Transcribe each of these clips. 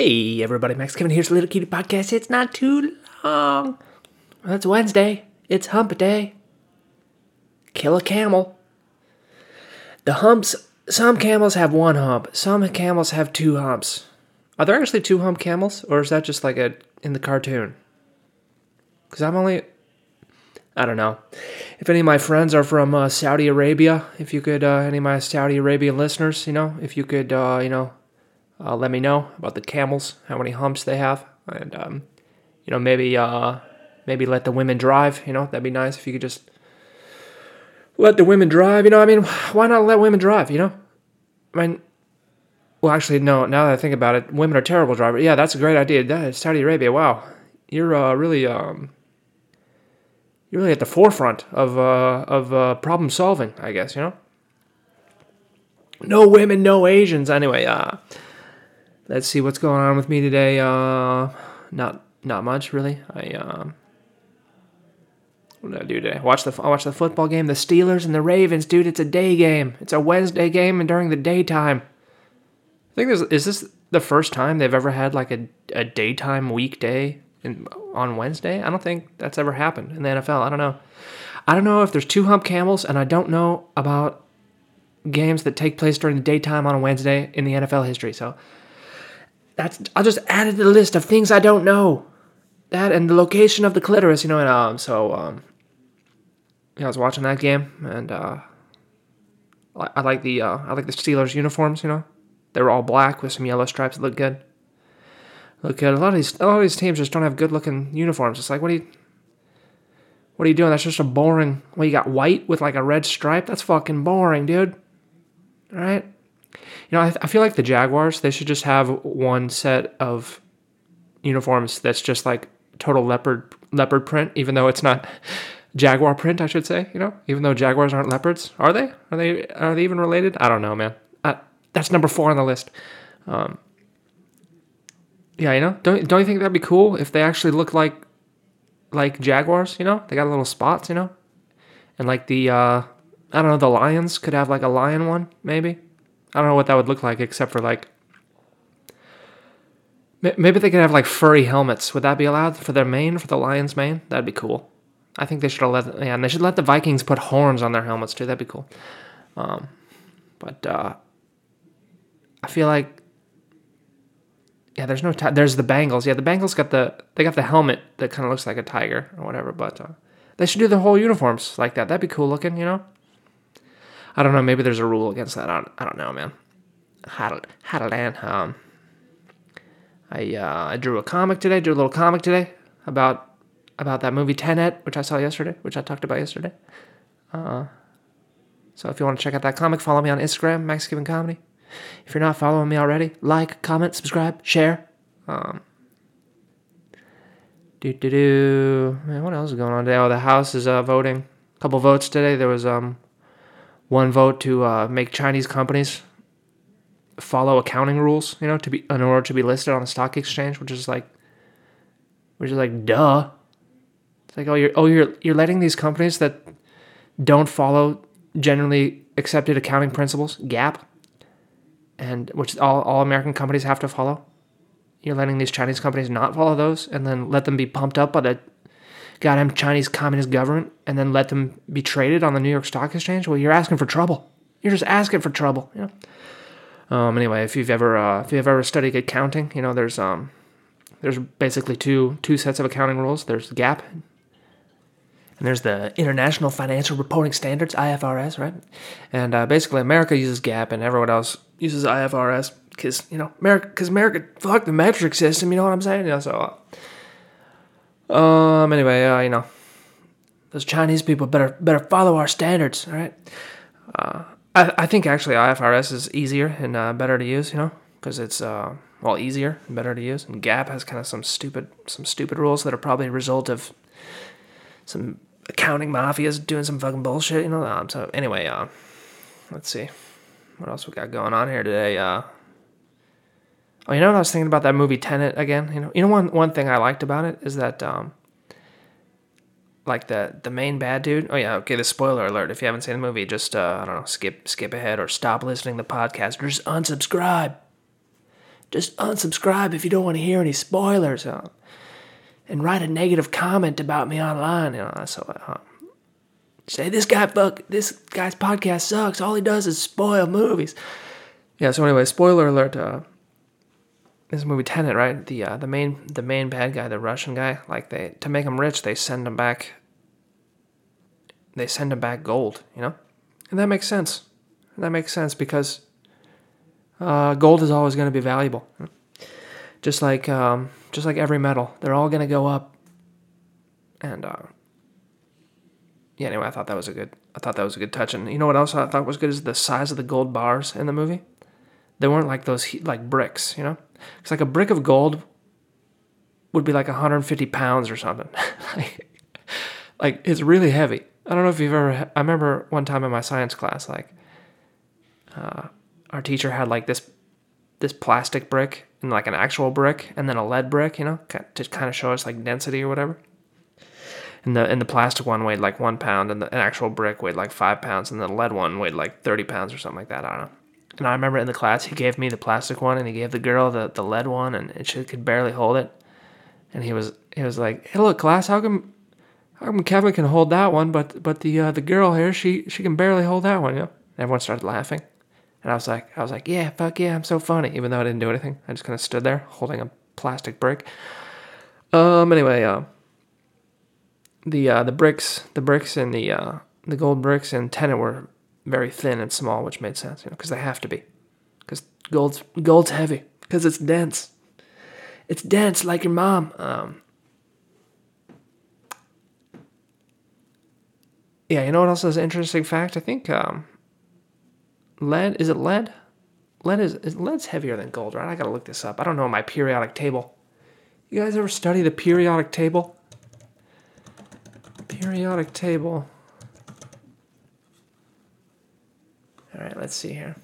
Hey everybody, Max Kevin here's Little Kitty Podcast. It's not too long. Well, it's Wednesday. It's hump day. Kill a camel. The humps, some camels have one hump, some camels have two humps. Are there actually two hump camels, or is that just like a in the cartoon? Because I'm only, I don't know. If any of my friends are from uh, Saudi Arabia, if you could, uh, any of my Saudi Arabian listeners, you know, if you could, uh, you know, uh, let me know about the camels, how many humps they have, and um, you know maybe uh, maybe let the women drive. You know that'd be nice if you could just let the women drive. You know, I mean, why not let women drive? You know, I mean, well, actually, no. Now that I think about it, women are terrible drivers. Yeah, that's a great idea. That Saudi Arabia. Wow, you're uh, really um, you're really at the forefront of uh, of uh, problem solving. I guess you know. No women, no Asians. Anyway, uh, let's see what's going on with me today. Uh, not not much really. I um, what did I do today? Watch the I watched the football game. The Steelers and the Ravens, dude. It's a day game. It's a Wednesday game, and during the daytime. I think this is this the first time they've ever had like a a daytime weekday in, on Wednesday. I don't think that's ever happened in the NFL. I don't know. I don't know if there's two hump camels, and I don't know about games that take place during the daytime on a Wednesday in the NFL history. So that's I'll just add it to the list of things I don't know. That and the location of the clitoris, you know, and um, so um, yeah, I was watching that game, and uh, I, I like the uh, I like the Steelers uniforms, you know, they were all black with some yellow stripes. Look good. Look good. A lot of these a lot of these teams just don't have good looking uniforms. It's like what are you what are you doing? That's just a boring. Well, you got white with like a red stripe. That's fucking boring, dude. All right. You know, I, I feel like the Jaguars, they should just have one set of uniforms that's just like total leopard leopard print, even though it's not jaguar print, I should say. You know, even though jaguars aren't leopards, are they? Are they? Are they even related? I don't know, man. Uh, that's number four on the list. Um, yeah, you know, don't don't you think that'd be cool if they actually look like like jaguars? You know, they got little spots, you know, and like the uh, I don't know, the lions could have like a lion one, maybe. I don't know what that would look like except for like maybe they could have like furry helmets. Would that be allowed for their mane for the lion's mane? That'd be cool. I think they should let yeah, and they should let the Vikings put horns on their helmets too. That'd be cool. Um, but uh, I feel like yeah, there's no t- there's the Bengals. Yeah, the Bengals got the they got the helmet that kind of looks like a tiger or whatever. But uh, they should do the whole uniforms like that. That'd be cool looking, you know. I don't know. Maybe there's a rule against that. I don't, I don't know, man. To land? Um, I uh, I drew a comic today. Drew a little comic today about about that movie Tenet, which I saw yesterday, which I talked about yesterday. Uh, so if you want to check out that comic, follow me on Instagram, Max Given Comedy. If you're not following me already, like, comment, subscribe, share. Um, do do do. Man, what else is going on today? Oh, the House is uh, voting. A couple votes today. There was um one vote to uh, make Chinese companies follow accounting rules, you know, to be in order to be listed on the stock exchange, which is like, which is like, duh. It's like, oh, you're oh you're you're letting these companies that don't follow generally accepted accounting principles, GAAP, and which all all American companies have to follow. You're letting these Chinese companies not follow those, and then let them be pumped up by the goddamn Chinese Communist government and then let them be traded on the New York Stock Exchange? Well, you're asking for trouble. You're just asking for trouble. You know. Um, anyway, if you've ever uh, if you've ever studied accounting, you know there's um there's basically two two sets of accounting rules. There's GAAP and there's the International Financial Reporting Standards (IFRS), right? And uh, basically, America uses GAAP, and everyone else uses IFRS because you know America because America fuck the metric system. You know what I'm saying? You know, so. Uh, um. Anyway, uh, you know, those Chinese people better better follow our standards, all right? Uh, I I think actually IFRS is easier and uh, better to use, you know, because it's uh well easier and better to use. And GAAP has kind of some stupid some stupid rules that are probably a result of some accounting mafias doing some fucking bullshit, you know. Um, so anyway, uh, let's see what else we got going on here today. Uh, Oh, you know what I was thinking about that movie Tenet again? You know, you know one one thing I liked about it is that um like the the main bad dude. Oh yeah, okay, the spoiler alert. If you haven't seen the movie, just uh I don't know, skip skip ahead or stop listening to the podcast or just unsubscribe. just unsubscribe if you don't want to hear any spoilers. Uh, and write a negative comment about me online. You know, so uh, say this guy fuck this guy's podcast sucks. All he does is spoil movies. Yeah. So anyway, spoiler alert. Uh, this movie Tenet, right? The uh, the main the main bad guy, the Russian guy, like they to make him rich, they send him back. They send him back gold, you know, and that makes sense. That makes sense because uh, gold is always going to be valuable. Just like um, just like every metal, they're all going to go up. And uh, yeah, anyway, I thought that was a good. I thought that was a good touch. And you know what else I thought was good is the size of the gold bars in the movie. They weren't like those like bricks, you know. It's like a brick of gold would be like 150 pounds or something. like, like it's really heavy. I don't know if you've ever. I remember one time in my science class, like, uh, our teacher had like this this plastic brick and like an actual brick and then a lead brick, you know, to kind of show us like density or whatever. And the and the plastic one weighed like one pound, and the an actual brick weighed like five pounds, and the lead one weighed like thirty pounds or something like that. I don't know. And I remember in the class he gave me the plastic one, and he gave the girl the, the lead one, and she could barely hold it. And he was he was like, "Hey, look, class, how come how come Kevin can hold that one, but but the uh, the girl here she she can barely hold that one?" You know. And everyone started laughing. And I was like, I was like, yeah, fuck yeah, I'm so funny, even though I didn't do anything. I just kind of stood there holding a plastic brick. Um. Anyway, uh, the uh, the bricks, the bricks and the uh, the gold bricks and Tenet were very thin and small, which made sense, you know, because they have to be, because gold's gold's heavy, because it's dense. It's dense like your mom. Um. Yeah, you know what else is an interesting fact? I think um, lead is it lead lead is, is lead's heavier than gold right i gotta look this up i don't know my periodic table you guys ever study the periodic table periodic table all right let's see here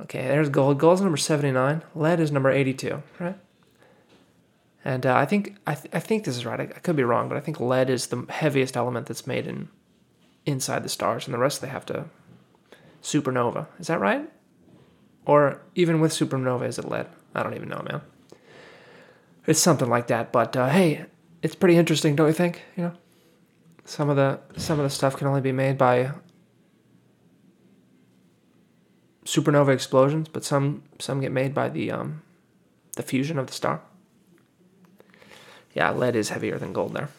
okay there's gold gold's number 79 lead is number 82 right and uh, i think I, th- I think this is right I, I could be wrong but i think lead is the heaviest element that's made in inside the stars and the rest they have to supernova. Is that right? Or even with supernova, is it lead? I don't even know, man. It's something like that. But uh, hey, it's pretty interesting, don't you think? You know, some of the some of the stuff can only be made by supernova explosions, but some some get made by the um, the fusion of the star. Yeah, lead is heavier than gold there.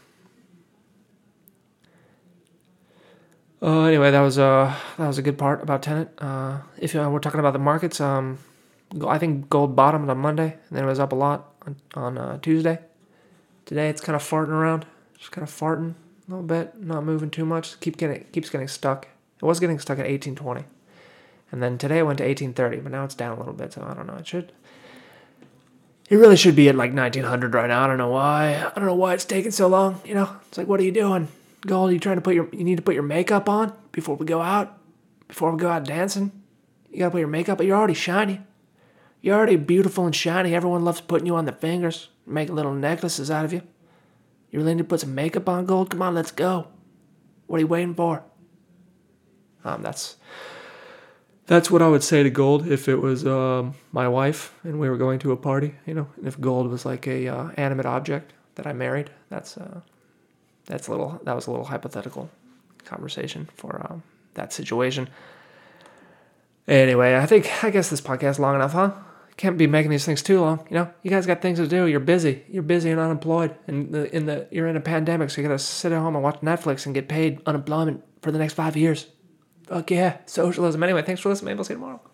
Uh, anyway, that was uh that was a good part about Tenet. Uh, if uh, we're talking about the markets, um, I think gold bottomed on Monday, and then it was up a lot on, on uh, Tuesday. Today it's kind of farting around, just kind of farting a little bit, not moving too much. Keep getting keeps getting stuck. It was getting stuck at eighteen twenty, and then today it went to eighteen thirty, but now it's down a little bit. So I don't know. It should. It really should be at like nineteen hundred right now. I don't know why. I don't know why it's taking so long. You know, it's like, what are you doing? Gold, you trying to put your you need to put your makeup on before we go out? Before we go out dancing? You gotta put your makeup, but you're already shiny. You're already beautiful and shiny. Everyone loves putting you on the fingers, making little necklaces out of you. You really need to put some makeup on, Gold? Come on, let's go. What are you waiting for? Um, that's that's what I would say to Gold if it was um, my wife and we were going to a party. You know, if Gold was like a uh, animate object that I married. That's uh, that's a little that was a little hypothetical conversation for um, that situation. Anyway, I think I guess this podcast long enough, huh? Can't be making these things too long. You know, you guys got things to do. You're busy. You're busy and unemployed, and the, in the you're in a pandemic, so you gotta sit at home and watch Netflix and get paid unemployment for the next five years. Fuck yeah, socialism. Anyway, thanks for listening. Maybe I'll see you tomorrow.